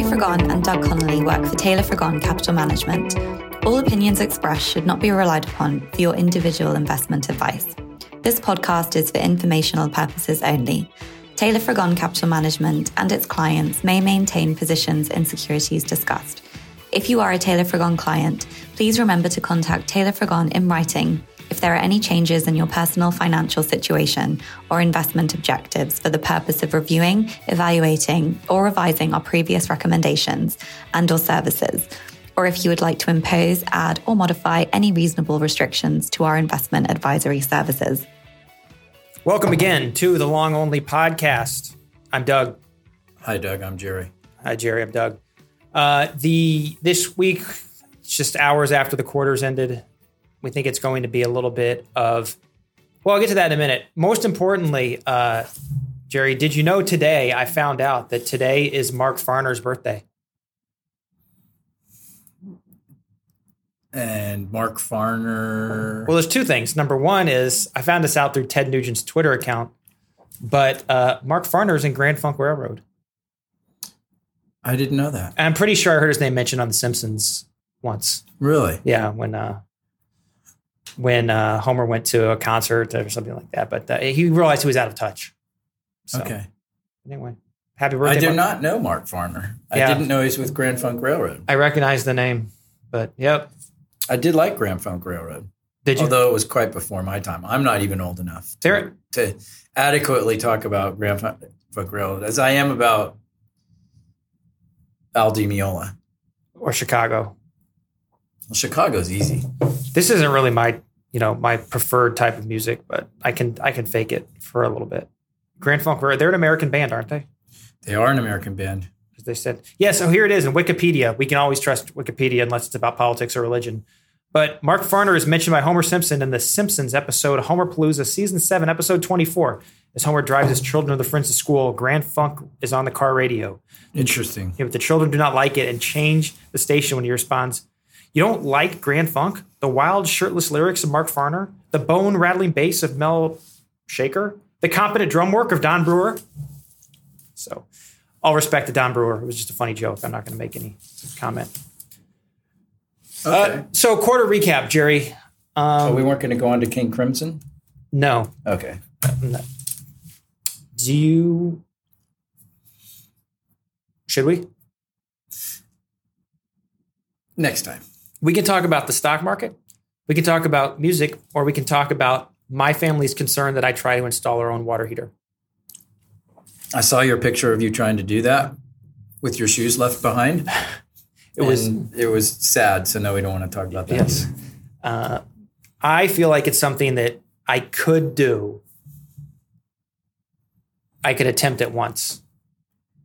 Gerry Frigon and Doug Connolly work for Taylor Frigon Capital Management. All opinions expressed should not be relied upon for your individual investment advice. This podcast is for informational purposes only. Taylor Frigon Capital Management and its clients may maintain positions in securities discussed. If you are a Taylor Frigon client, please remember to contact Taylor Frigon in writing if there are any changes in your personal financial situation or investment objectives for the purpose of reviewing, evaluating, or revising our previous recommendations and or services, or if you would like to impose, add, or modify any reasonable restrictions to our investment advisory services. Welcome again to the Long Only Podcast. I'm Doug. Hi, Doug. I'm Gerry. Hi, Gerry. I'm Doug. Uh, the this week, just hours after the quarters ended, we think it's going to be a little bit of. Well, I'll get to that in a minute. Most importantly, uh, Gerry, did you know today? I found out that today is Mark Farner's birthday. And Mark Farner. Well, there's two things. Number one is I found this out through Ted Nugent's Twitter account, but uh, Mark Farner is in Grand Funk Railroad. I didn't know that. And I'm pretty sure I heard his name mentioned on The Simpsons once. Really? Yeah, when uh, when uh, Homer went to a concert or something like that. But uh, he realized he was out of touch. So, okay. Anyway, happy birthday! I did Mark. not know Mark Farner. Yeah. I didn't know he's with Grand Funk Railroad. I recognize the name, but yep. I did like Grand Funk Railroad, Did you? although it was quite before my time. I'm not even old enough to, There- to adequately talk about Grand Funk Funk Railroad as I am about Al Di Meola. or Chicago. Well, Chicago's easy. This isn't really my you know my preferred type of music, but I can I can fake it for a little bit. Grand Funk Railroad. They're an American band, aren't they? They are an American band. As they said. Yeah, so here it is in Wikipedia. We can always trust Wikipedia unless it's about politics or religion. But Mark Farner is mentioned by Homer Simpson in the Simpsons episode Homerpalooza, season seven, episode 24. As Homer drives his children to the friends to school, Grand Funk is on the car radio. Interesting. Yeah, but the children do not like it and change the station when he responds, You don't like Grand Funk? The wild, shirtless lyrics of Mark Farner? The bone rattling bass of Mel Schacher? The competent drum work of Don Brewer? So, all respect to Don Brewer. It was just a funny joke. I'm not going to make any comment. Okay. Uh, so, quarter recap, Gerry. oh, we weren't going to go on to King Crimson? No. Okay. Do you. Should we? Next time. We can talk about the stock market, we can talk about music, or we can talk about my family's concern that I try to install our own water heater. I saw your picture of you trying to do that with your shoes left behind. It was it was sad. So no, we don't want to talk about that. yes. Uh, I feel like it's something that I could do. I could attempt it once.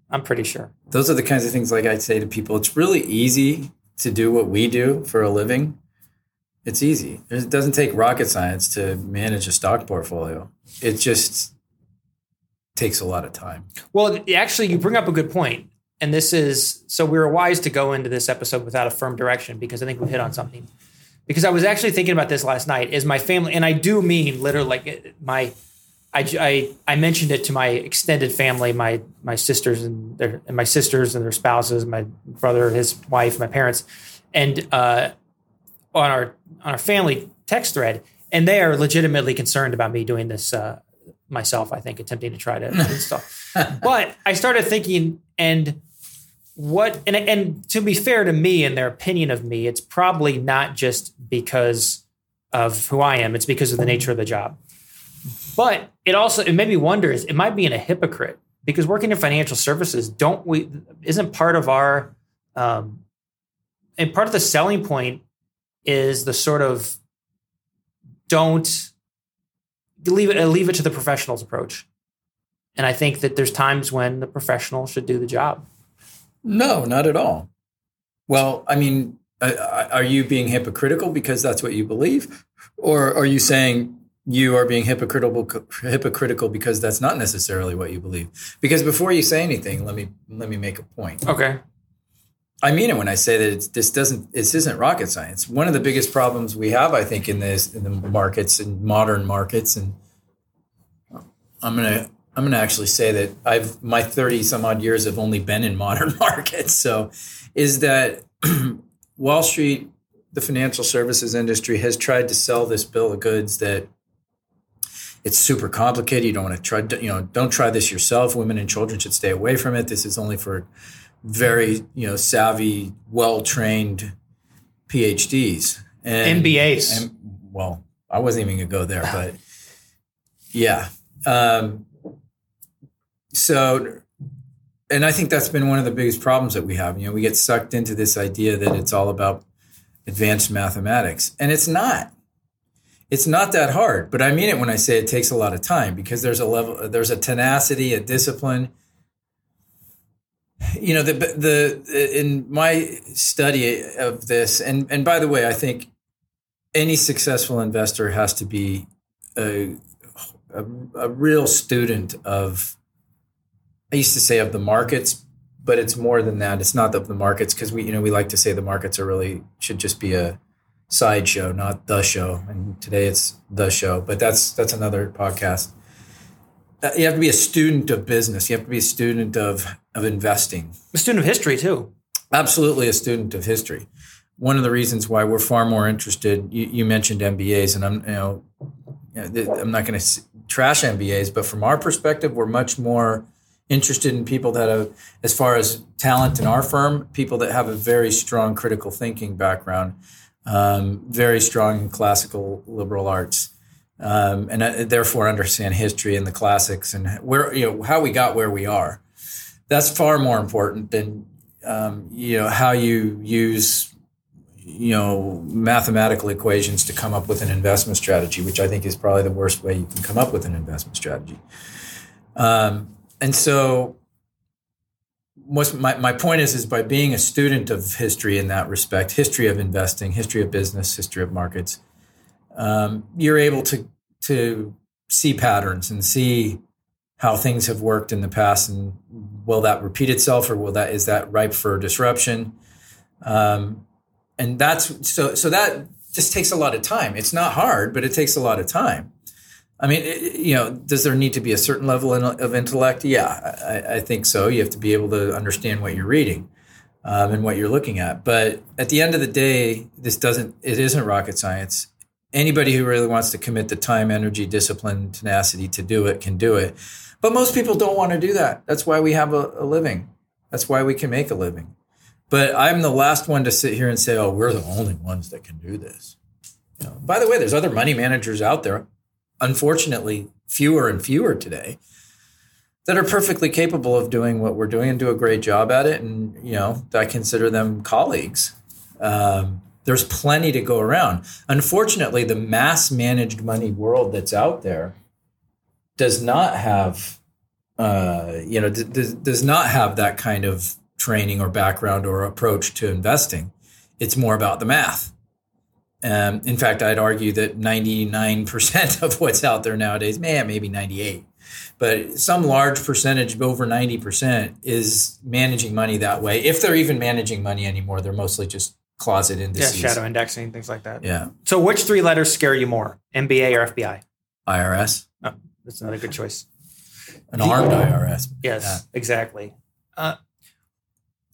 I'm pretty sure. Those are the kinds of things like I say to people. It's really easy to do what we do for a living. It's easy. It doesn't take rocket science to manage a stock portfolio. It just takes a lot of time. Well, actually, you bring up a good point. And this is so we were wise to go into this episode without a firm direction because I think we hit on something. Because I was actually thinking about this last night. Is my family, and I do mean literally like my, I, I, I mentioned it to my extended family, my my sisters and their and my sisters and their spouses, my brother, his wife, my parents, and uh, on our on our family text thread, and they are legitimately concerned about me doing this uh, myself. I think attempting to try to install. but I started thinking, and what, and and to be fair to me and their opinion of me, it's probably not just because of who I am; it's because of the nature of the job. But it also it made me wonder: is it might be in a hypocrite? Because working in financial services, don't we? Isn't part of our um, and part of the selling point is the sort of don't leave it leave it to the professionals approach. And I think that there's times when the professional should do the job. No, not at all. Well, I mean, are you being hypocritical because that's what you believe, or are you saying you are being hypocritical hypocritical because that's not necessarily what you believe? Because before you say anything, let me let me make a point. Okay. I mean it when I say that it's, this doesn't this isn't rocket science. One of the biggest problems we have, I think, in this in the markets in modern markets, and I'm gonna I'm going to actually say that I've my 30 some odd years have only been in modern markets. So, is that Wall Street, the financial services industry, has tried to sell this bill of goods that it's super complicated. You don't want to try, you know, don't try this yourself. Women and children should stay away from it. This is only for very, you know, savvy, well trained PhDs and MBAs. And, well, I wasn't even gonna go there, but yeah. Um, so, and I think that's been one of the biggest problems that we have. You know, we get sucked into this idea that it's all about advanced mathematics, and it's not. It's not that hard, but I mean it when I say it takes a lot of time because there's a level, there's a tenacity, a discipline. You know, the the in my study of this, and and by the way, I think any successful investor has to be a, a, a real student of I used to say of the markets, but it's more than that. It's not of the markets because we, you know, we like to say the markets are really should just be a sideshow, not the show. And today it's the show, but that's that's another podcast. Uh, you have to be a student of business. You have to be a student of of investing. A student of history too. Absolutely, a student of history one of the reasons why we're far more interested. You, you mentioned MBAs, and I'm you know, I'm not going to trash MBAs, but from our perspective, we're much more interested in people that have, as far as talent in our firm, people that have a very strong critical thinking background, um, very strong in classical liberal arts. Um, and uh, therefore understand history and the classics and where you know how we got where we are. That's far more important than um, you know how you use you know mathematical equations to come up with an investment strategy, which I think is probably the worst way you can come up with an investment strategy. Um, and so, most, my my point is is by being a student of history in that respect, history of investing, history of business, history of markets, um, you're able to to see patterns and see how things have worked in the past and will that repeat itself or will that is that ripe for disruption um, and that's so so that just takes a lot of time. It's not hard, but it takes a lot of time. I mean, you know, does there need to be a certain level of intellect? Yeah, I, I think so. You have to be able to understand what you're reading um, and what you're looking at. But at the end of the day, this doesn't. It isn't rocket science. Anybody who really wants to commit the time, energy, discipline, tenacity to do it can do it. But most people don't want to do that. That's why we have a, a living. That's why we can make a living. But I'm the last one to sit here and say, "Oh, we're the only ones that can do this." You know, by the way, there's other money managers out there. Unfortunately, fewer and fewer today that are perfectly capable of doing what we're doing and do a great job at it. And you know, I consider them colleagues. Um, there's plenty to go around. Unfortunately, the mass managed money world that's out there does not have, uh, you know, d- d- does not have that kind of training or background or approach to investing. It's more about the math. Um, in fact, I'd argue that 99% of what's out there nowadays, man, maybe 98, but some large percentage, over 90%, is managing money that way. If they're even managing money anymore, they're mostly just closet indices. Yeah, shadow indexing, things like that. Yeah. So, which three letters scare you more, MBA or FBI? IRS. Oh, that's another good choice. An armed IRS. Yes, yeah. exactly. Uh,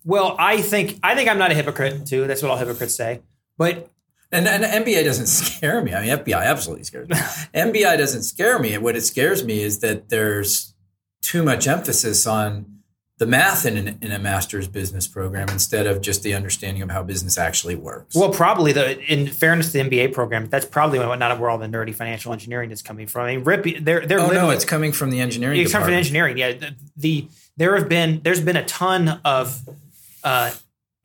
well, I think I think I'm not a hypocrite too. That's what all hypocrites say. But and, and MBA doesn't scare me. I mean, FBI absolutely scares me. MBI doesn't scare me. What it scares me is that there's too much emphasis on the math in, an, in a master's business program instead of just the understanding of how business actually works. Well, probably the in fairness to the MBA program, that's probably not where all the nerdy financial engineering is coming from. I mean, Rip, they're they're oh no, it's coming from the engineering. It's coming from engineering. Yeah, the, the there have been there's been a ton of uh,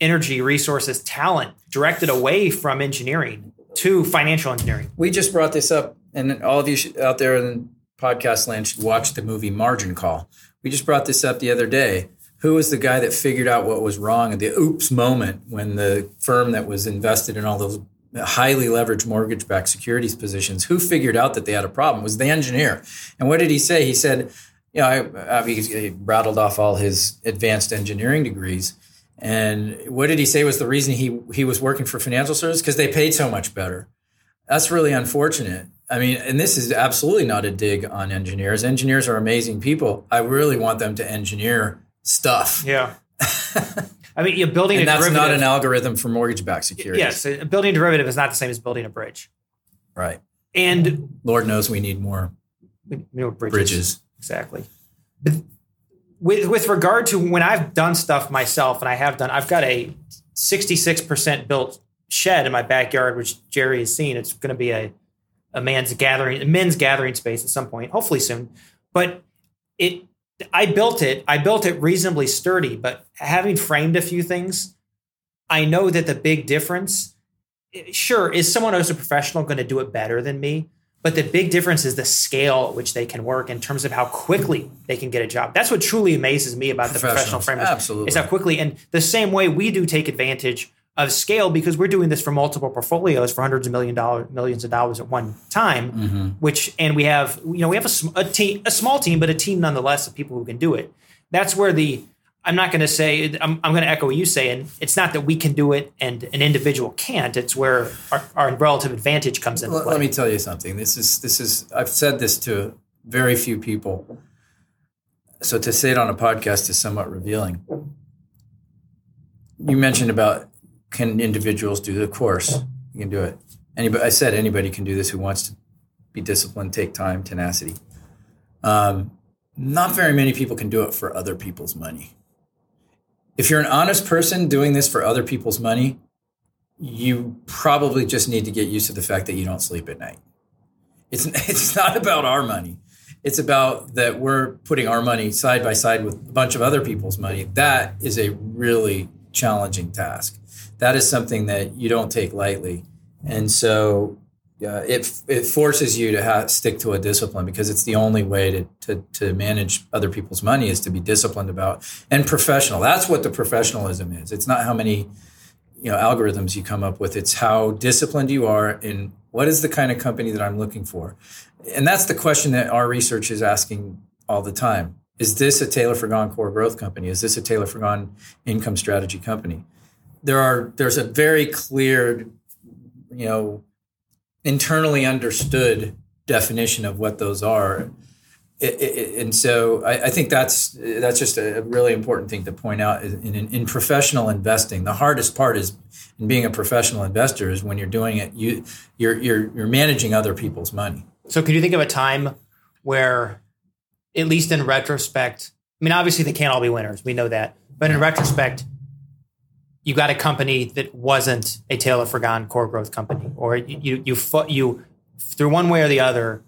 energy, resources, talent directed away from engineering to financial engineering. We just brought this up, and all of you out there in podcast land should watch the movie Margin Call. We just brought this up the other day. Who was the guy that figured out what was wrong at the oops moment when the firm that was invested in all those highly leveraged mortgage backed securities positions, who figured out that they had a problem was the engineer. And what did he say? He said, you know, I, I, he rattled off all his advanced engineering degrees. And what did he say was the reason he he was working for financial services? Because they paid so much better. That's really unfortunate. I mean, and this is absolutely not a dig on engineers. Engineers are amazing people. I really want them to engineer stuff. Yeah. I mean, you're building and a that's derivative. not an algorithm for mortgage-backed securities. yes, a- building a derivative is not the same as building a bridge. Right. And Lord knows we need more you know, bridges. bridges. Exactly. But with with regard to when I've done stuff myself, and I have done, I've got a 66% built shed in my backyard, which Gerry has seen. It's going to be a a man's gathering, a men's gathering space at some point, hopefully soon. But it, I built it. I built it reasonably sturdy. But having framed a few things, I know that the big difference. Sure, is someone who's a professional going to do it better than me? But the big difference is the scale at which they can work in terms of how quickly they can get a job. That's what truly amazes me about the professional framers. absolutely. Is how quickly and the same way we do take advantage of scale because we're doing this for multiple portfolios for hundreds of million dollar millions of dollars at one time. Mm-hmm. Which and we have you know we have a, a team a small team but a team nonetheless of people who can do it. That's where the I'm not going to say I'm, I'm going to echo what you say, and it's not that we can do it and an individual can't. It's where our, our relative advantage comes into Let, play. let me tell you something. This is this is I've said this to very few people. So to say it on a podcast is somewhat revealing. You mentioned about can individuals do the course? You can do it. Anybody I said anybody can do this who wants to be disciplined, take time, tenacity. Um, not very many people can do it for other people's money. If you're an honest person doing this for other people's money, you probably just need to get used to the fact that you don't sleep at night. It's it's not about our money. It's about that we're putting our money side by side with a bunch of other people's money. That is a really challenging task. That is something that you don't take lightly, and so uh, it it forces you to stick to a discipline because it's the only way to, to to manage other people's money is to be disciplined about and professional. That's what the professionalism is. It's not how many you know algorithms you come up with. It's how disciplined you are in what is the kind of company that i'm looking for? And that's the question that our research is asking all the time. Is this a taylor Frigon core growth company? Is this a taylor Frigon income strategy company? There are there's a very clear you know internally understood definition of what those are it, it, and so I, I, think that's that's just a really important thing to point out in, in, in, professional investing. The hardest part is in being a professional investor is when you're doing it, you you're you're, you're managing other people's money. So, can you think of a time where, at least in retrospect, I mean, obviously they can't all be winners, we know that, but in retrospect, you got a company that wasn't a Taylor Frigon core growth company, or you you you, you through one way or the other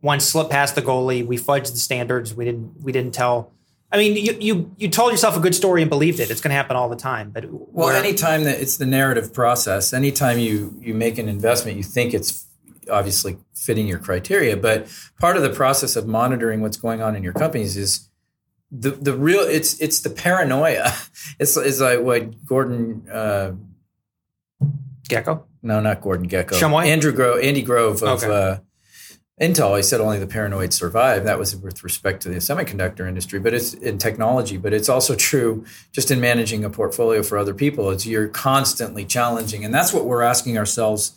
one slipped past the goalie. We fudged the standards. We didn't. We didn't tell. I mean, you you you told yourself a good story and believed it. It's going to happen all the time. But well, where, anytime that it's the narrative process, anytime you you make an investment, you think it's obviously fitting your criteria. But part of the process of monitoring what's going on in your companies is the the real. It's it's the paranoia. It's it's like what Gordon. Uh, Gekko? No, not Gordon Gekko. Shumway? Andrew Grove, Andy Grove of Okay. uh, Intel, he said only the paranoid survive. That was with respect to the semiconductor industry, but it's in technology. But it's also true just in managing a portfolio for other people. It's you're constantly challenging, and that's what we're asking ourselves.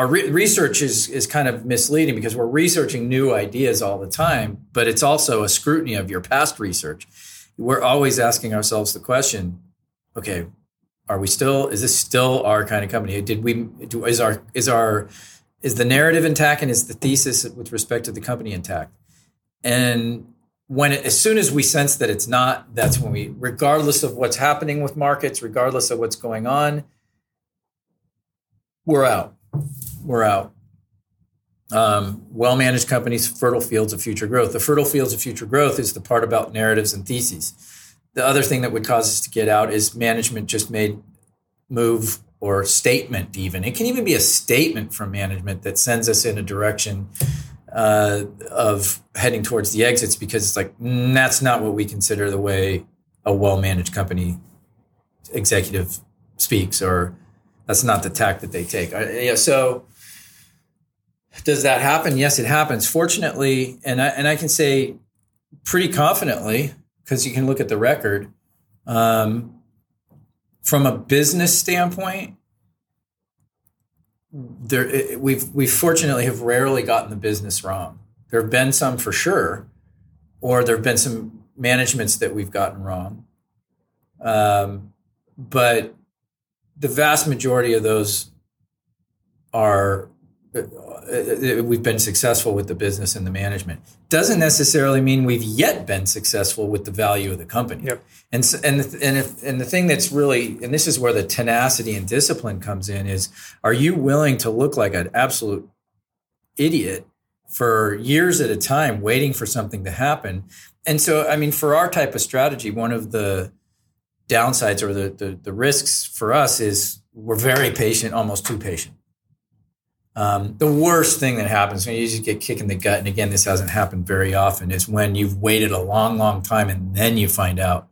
Our re- research is is kind of misleading because we're researching new ideas all the time, but it's also a scrutiny of your past research. We're always asking ourselves the question: Okay, are we still? Is this still our kind of company? Did we? Do, is our is our is the narrative intact and is the thesis with respect to the company intact and when it, as soon as we sense that it's not that's when we regardless of what's happening with markets regardless of what's going on we're out we're out. Um, well managed companies fertile fields of future growth. The fertile fields of future growth is the part about narratives and theses. The other thing that would cause us to get out is management just made move or statement even. It can even be a statement from management that sends us in a direction uh, of heading towards the exits because it's like mm, that's not what we consider the way a well-managed company executive speaks or that's not the tack that they take. Uh, yeah, so does that happen yes it happens fortunately and I, and I can say pretty confidently because you can look at the record um, from a business standpoint, there we've we fortunately have rarely gotten the business wrong. There have been some for sure, or there have been some managements that we've gotten wrong. Um, but the vast majority of those are uh, uh, we've been successful with the business and the management. Doesn't necessarily mean we've yet been successful with the value of the company. Yep. and so, and the, and if, and the thing that's really and this is where the tenacity and discipline comes in is are you willing to look like an absolute idiot for years at a time waiting for something to happen? And so i mean for our type of strategy one of the downsides or the, the, the risks for us is we're very patient almost too patient um, the worst thing that happens when you just get kicked in the gut, and again, this hasn't happened very often, is when you've waited a long, long time and then you find out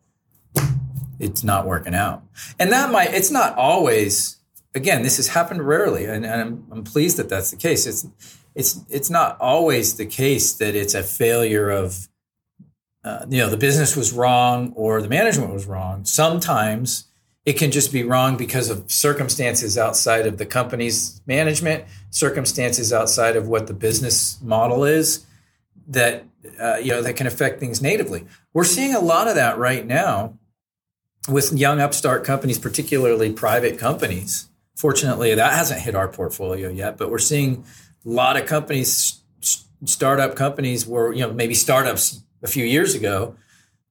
it's not working out. And that might, it's not always, again, this has happened rarely, and, and I'm, I'm pleased that that's the case. It's, it's, it's not always the case that it's a failure of, uh, you know, the business was wrong or the management was wrong. Sometimes it can just be wrong because of circumstances outside of the company's management, circumstances outside of what the business model is that uh, you know that can affect things natively. We're seeing a lot of that right now with young upstart companies, particularly private companies. Fortunately, that hasn't hit our portfolio yet, but we're seeing a lot of companies, startup companies, were you know maybe startups a few years ago.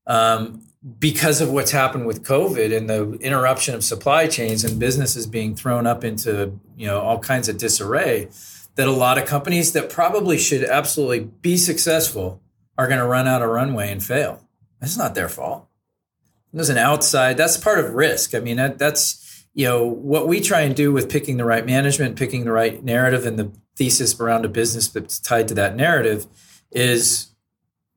Um, because of what's happened with COVID and the interruption of supply chains and businesses being thrown up into you know all kinds of disarray, that a lot of companies that probably should absolutely be successful are going to run out of runway and fail. That's not their fault. There's an outside. That's part of risk. I mean, that, that's you know what we try and do with picking the right management, picking the right narrative, and the thesis around a business that's tied to that narrative is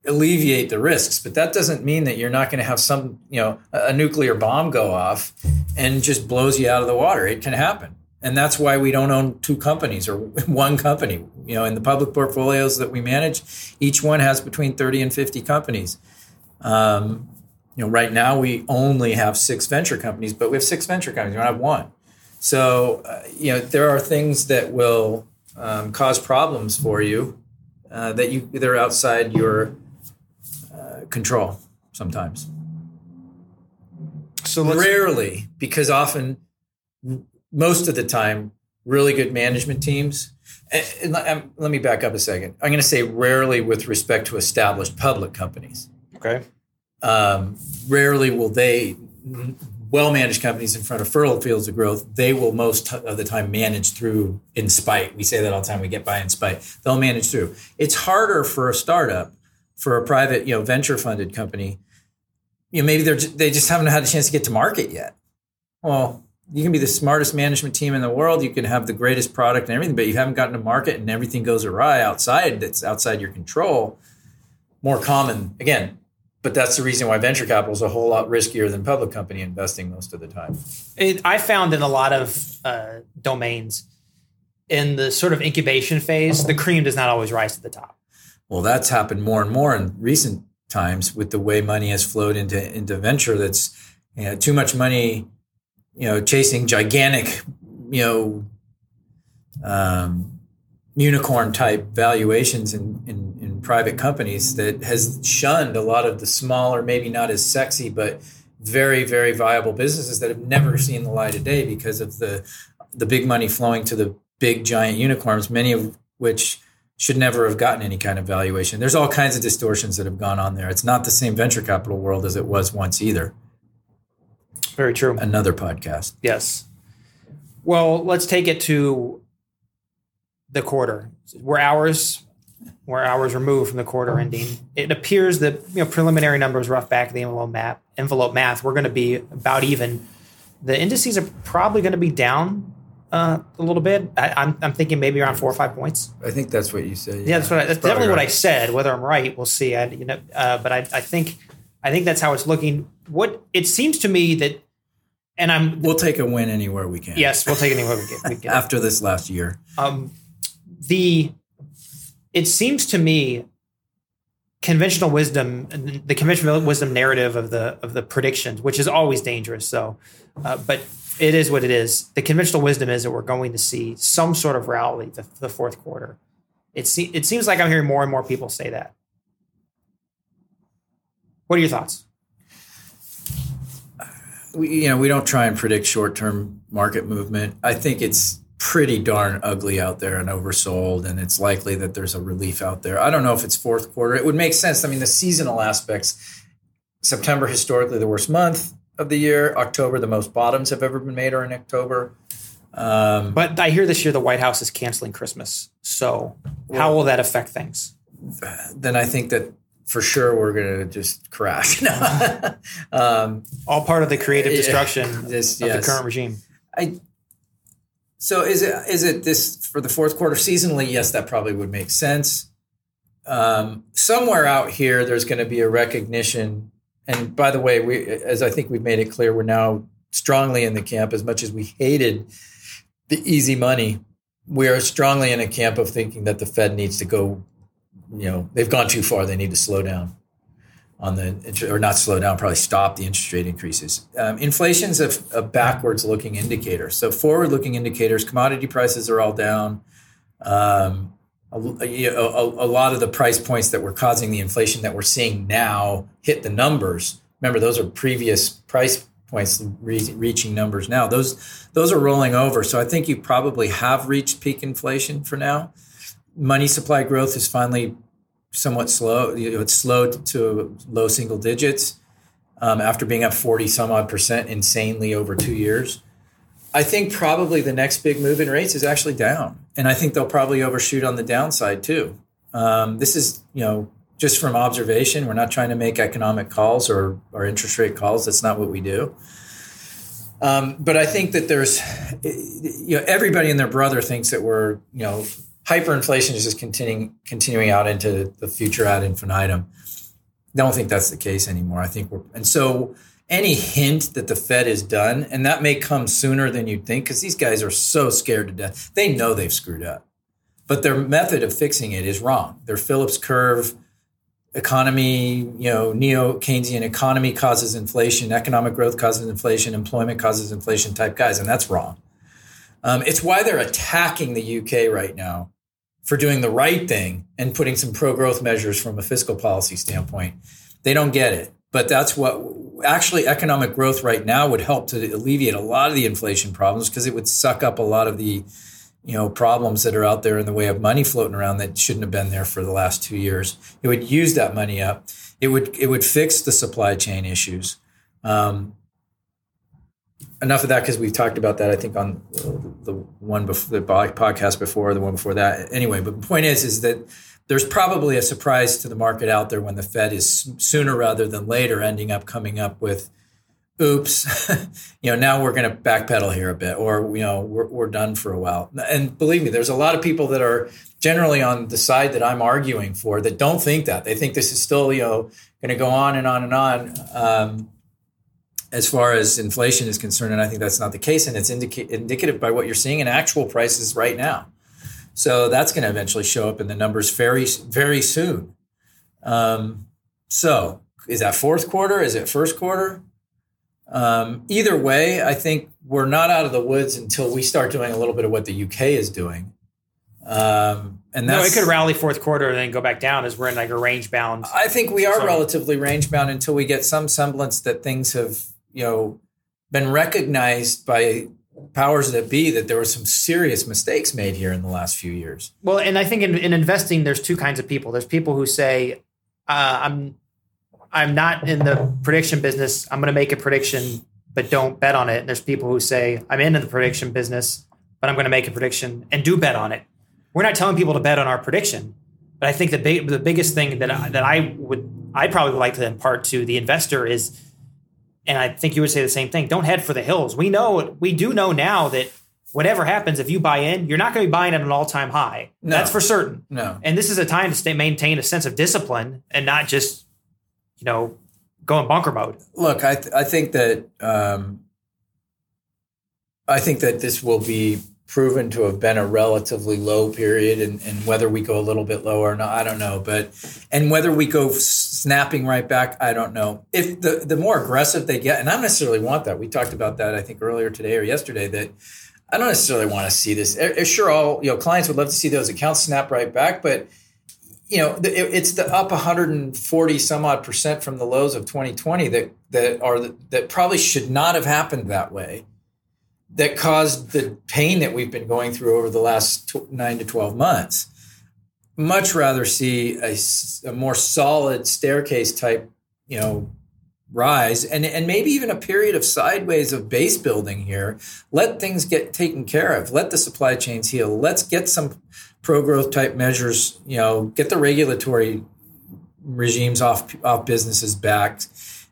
alleviate the risks but that doesn't mean that you're not going to have some you know a nuclear bomb go off and just blows you out of the water. It can happen. And that's why we don't own two companies or one company. You know in the public portfolios that we manage each one has between 30 and 50 companies. Um, you know right now we only have six venture companies but we have six venture companies. We don't have one. So uh, you know there are things that will um, cause problems for you uh, that you they're outside your control sometimes. So rarely, because often, most of the time, really good management teams. And, and let me back up a second. I'm going to say rarely with respect to established public companies. Okay. Um, rarely will they, well managed companies in front of fertile fields of growth, they will most of the time manage through in spite. We say that all the time. We get by in spite. They'll manage through. It's harder for a startup for a private, you know, venture funded company, you know, maybe they're they just haven't had a chance to get to market yet. Well, you can be the smartest management team in the world, you can have the greatest product and everything, but you haven't gotten to market and everything goes awry outside that's outside your control. More common again, but that's the reason why venture capital is a whole lot riskier than public company investing most of the time. It, I found in a lot of uh, domains, in the sort of incubation phase, the cream does not always rise to the top. Well, that's happened more and more in recent times with the way money has flowed into into venture. That's you know, too much money, you know, chasing gigantic, you know, um, unicorn type valuations in, in, in private companies that has shunned a lot of the smaller, maybe not as sexy, but very very viable businesses that have never seen the light of day because of the the big money flowing to the big giant unicorns, many of which should never have gotten any kind of valuation. There's all kinds of distortions that have gone on there. It's not the same venture capital world as it was once either. Very true. Another podcast. Yes. Well, let's take it to the quarter. We're hours we're hours removed from the quarter ending. It appears that you know preliminary numbers, rough back of the envelope map, envelope math, we're going to be about even. The indices are probably going to be down uh, a little bit. I, am I'm, I'm thinking maybe around four or five points. I think that's what you said. Yeah, yeah that's what I, that's definitely right. what I said. Whether I'm right, we'll see. I, you know, uh, but I, I think I think that's how it's looking. What it seems to me that, and I'm we'll take a win anywhere we can. Yes, we'll take anywhere we can. We can. After this last year, um, the it seems to me conventional wisdom, the conventional wisdom narrative of the of the predictions, which is always dangerous. So, uh, but it is what it is. The conventional wisdom is that we're going to see some sort of rally the, the fourth quarter. It, se- it seems like I'm hearing more and more people say that. What are your thoughts? We, you know, we don't try and predict short term market movement. I think it's pretty darn ugly out there and oversold, and it's likely that there's a relief out there. I don't know if it's fourth quarter. It would make sense. I mean, the seasonal aspects. September historically the worst month of the year. October the most bottoms have ever been made are in October. Um, but I hear this year the White House is canceling Christmas. So how will that affect things? Then I think that for sure we're going to just crash. um, All part of the creative destruction this, of yes. the current regime. I so is it is it this for the fourth quarter seasonally? Yes, that probably would make sense. Um, somewhere out here, there's going to be a recognition. And by the way, we, as I think we've made it clear, we're now strongly in the camp. As much as we hated the easy money, we are strongly in a camp of thinking that the Fed needs to go. You know, they've gone too far. They need to slow down on the or not slow down, probably stop the interest rate increases. Um, Inflation is a, a backwards looking indicator. So forward looking indicators, commodity prices are all down. Um, a, a, a, lot of the price points that were causing the inflation that we're seeing now hit the numbers. Remember, those are previous price points re- reaching numbers now. Those those are rolling over. So I think you probably have reached peak inflation for now. Money supply growth is finally somewhat slow. You know, it's slowed to low single digits um, after being up 40 some odd percent insanely over two years. I think probably the next big move in rates is actually down. And I think they'll probably overshoot on the downside too. Um, this is, you know, just from observation. We're not trying to make economic calls or, or interest rate calls. That's not what we do. Um, but I think that there's, you know, everybody and their brother thinks that we're, you know, hyperinflation is just continuing continuing out into the future ad infinitum. I don't think that's the case anymore. I think we're and so any hint that the Fed is done, and that may come sooner than you'd think, because these guys are so scared to death. They know they've screwed up, but their method of fixing it is wrong. Their Phillips curve economy, you know, neo Keynesian economy causes inflation, economic growth causes inflation, employment causes inflation type guys, and that's wrong. Um, it's why they're attacking the UK right now for doing the right thing and putting some pro growth measures from a fiscal policy standpoint. They don't get it. But that's what actually economic growth right now would help to alleviate a lot of the inflation problems because it would suck up a lot of the you know problems that are out there in the way of money floating around that shouldn't have been there for the last two years. It would use that money up. It would it would fix the supply chain issues. Um, enough of that because we've talked about that. I think on the one before the podcast before, the one before that. Anyway, but the point is, is that there's probably a surprise to the market out there when the Fed is sooner rather than later ending up coming up with, "Oops, you know, now we're going to backpedal here a bit, or you know, we're, we're done for a while." And believe me, there's a lot of people that are generally on the side that I'm arguing for that don't think that. They think this is still, you know, going to go on and on and on. Um, as far as inflation is concerned, and I think that's not the case, and it's indica- indicative by what you're seeing in actual prices right now. So that's going to eventually show up in the numbers very, very soon. Um, so is that fourth quarter? Is it first quarter? Um, either way, I think we're not out of the woods until we start doing a little bit of what the UK is doing. Um, and that's, no, it could rally fourth quarter and then go back down as we're in like a range bound. I think we are zone. relatively range bound until we get some semblance that things have you know been recognized by powers that be that there were some serious mistakes made here in the last few years. Well, and I think in, in investing, there's two kinds of people. There's people who say, uh, "I'm I'm not in the prediction business. I'm going to make a prediction, but don't bet on it." And there's people who say, "I'm into the prediction business, but I'm going to make a prediction and do bet on it." We're not telling people to bet on our prediction, but I think the big, the biggest thing that I, that I would I probably would like to impart to the investor is and I think you would say the same thing. Don't head for the hills. We know, we do know now that whatever happens, if you buy in, you're not going to be buying at an all time high. No. That's for certain. No. And this is a time to stay, maintain a sense of discipline and not just, you know, go in bunker mode. Look, I, th- I think that, um, I think that this will be proven to have been a relatively low period and, and whether we go a little bit lower or not i don't know but and whether we go snapping right back i don't know. If the the more aggressive they get and i don't necessarily want that we talked about that i think earlier today or yesterday that i don't necessarily want to see this sure all you know clients would love to see those accounts snap right back but you know it's the up 140 some odd percent from the lows of 2020 that that are that probably should not have happened that way that caused the pain that we've been going through over the last nine to 12 months. Much rather see a, a more solid staircase type, you know, rise and, and maybe even a period of sideways of base building here. Let things get taken care of. Let the supply chains heal. Let's get some pro growth type measures, you know, get the regulatory regimes off, off businesses back,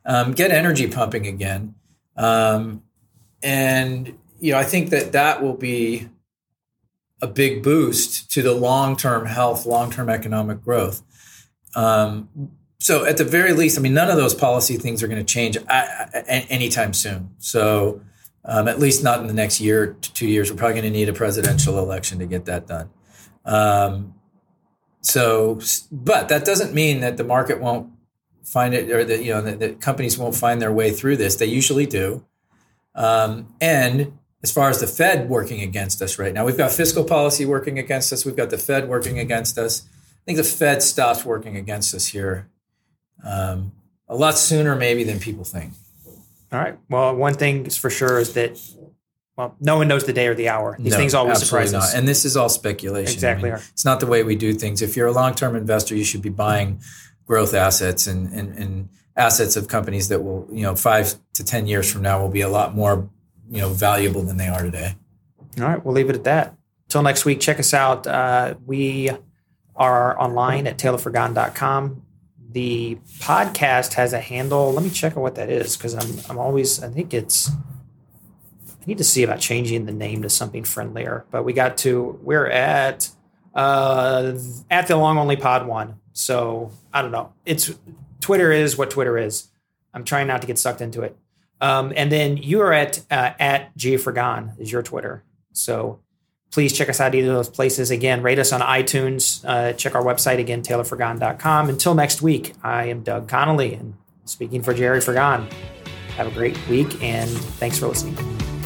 um, get energy pumping again. Um, and you know, I think that that will be a big boost to the long term health, long term economic growth. Um, so, at the very least, I mean, none of those policy things are going to change anytime soon. So, um, at least not in the next year to two years. We're probably going to need a presidential election to get that done. Um, so, but that doesn't mean that the market won't find it, or that you know that, that companies won't find their way through this. They usually do. Um, and as far as the Fed working against us right now. We've got fiscal policy working against us. We've got the Fed working against us. I think the Fed stops working against us here um, a lot sooner, maybe, than people think. All right. Well, one thing is for sure is that well, no one knows the day or the hour. These no, things always surprise us. And this is all speculation. Exactly. I mean, it's not the way we do things. If you're a long-term investor, you should be buying growth assets and, and, and assets of companies that will, you know, five to ten years from now will be a lot more you know valuable than they are today. All right, we'll leave it at that. Till next week, check us out. Uh, we are online at taylorfrigon.com. The podcast has a handle. Let me check what that is because I'm I'm always I think it's I need to see about changing the name to something friendlier. But we got to we're at uh, at the long only pod one. So I don't know. It's Twitter is what Twitter is. I'm trying not to get sucked into it. Um, and then you are at uh, at G is your Twitter. So please check us out either of those places. Again, rate us on iTunes. Uh, check our website again, taylorfrigon.com. Until next week, I am Doug Connolly and speaking for Gerry Frigon. Have a great week and thanks for listening.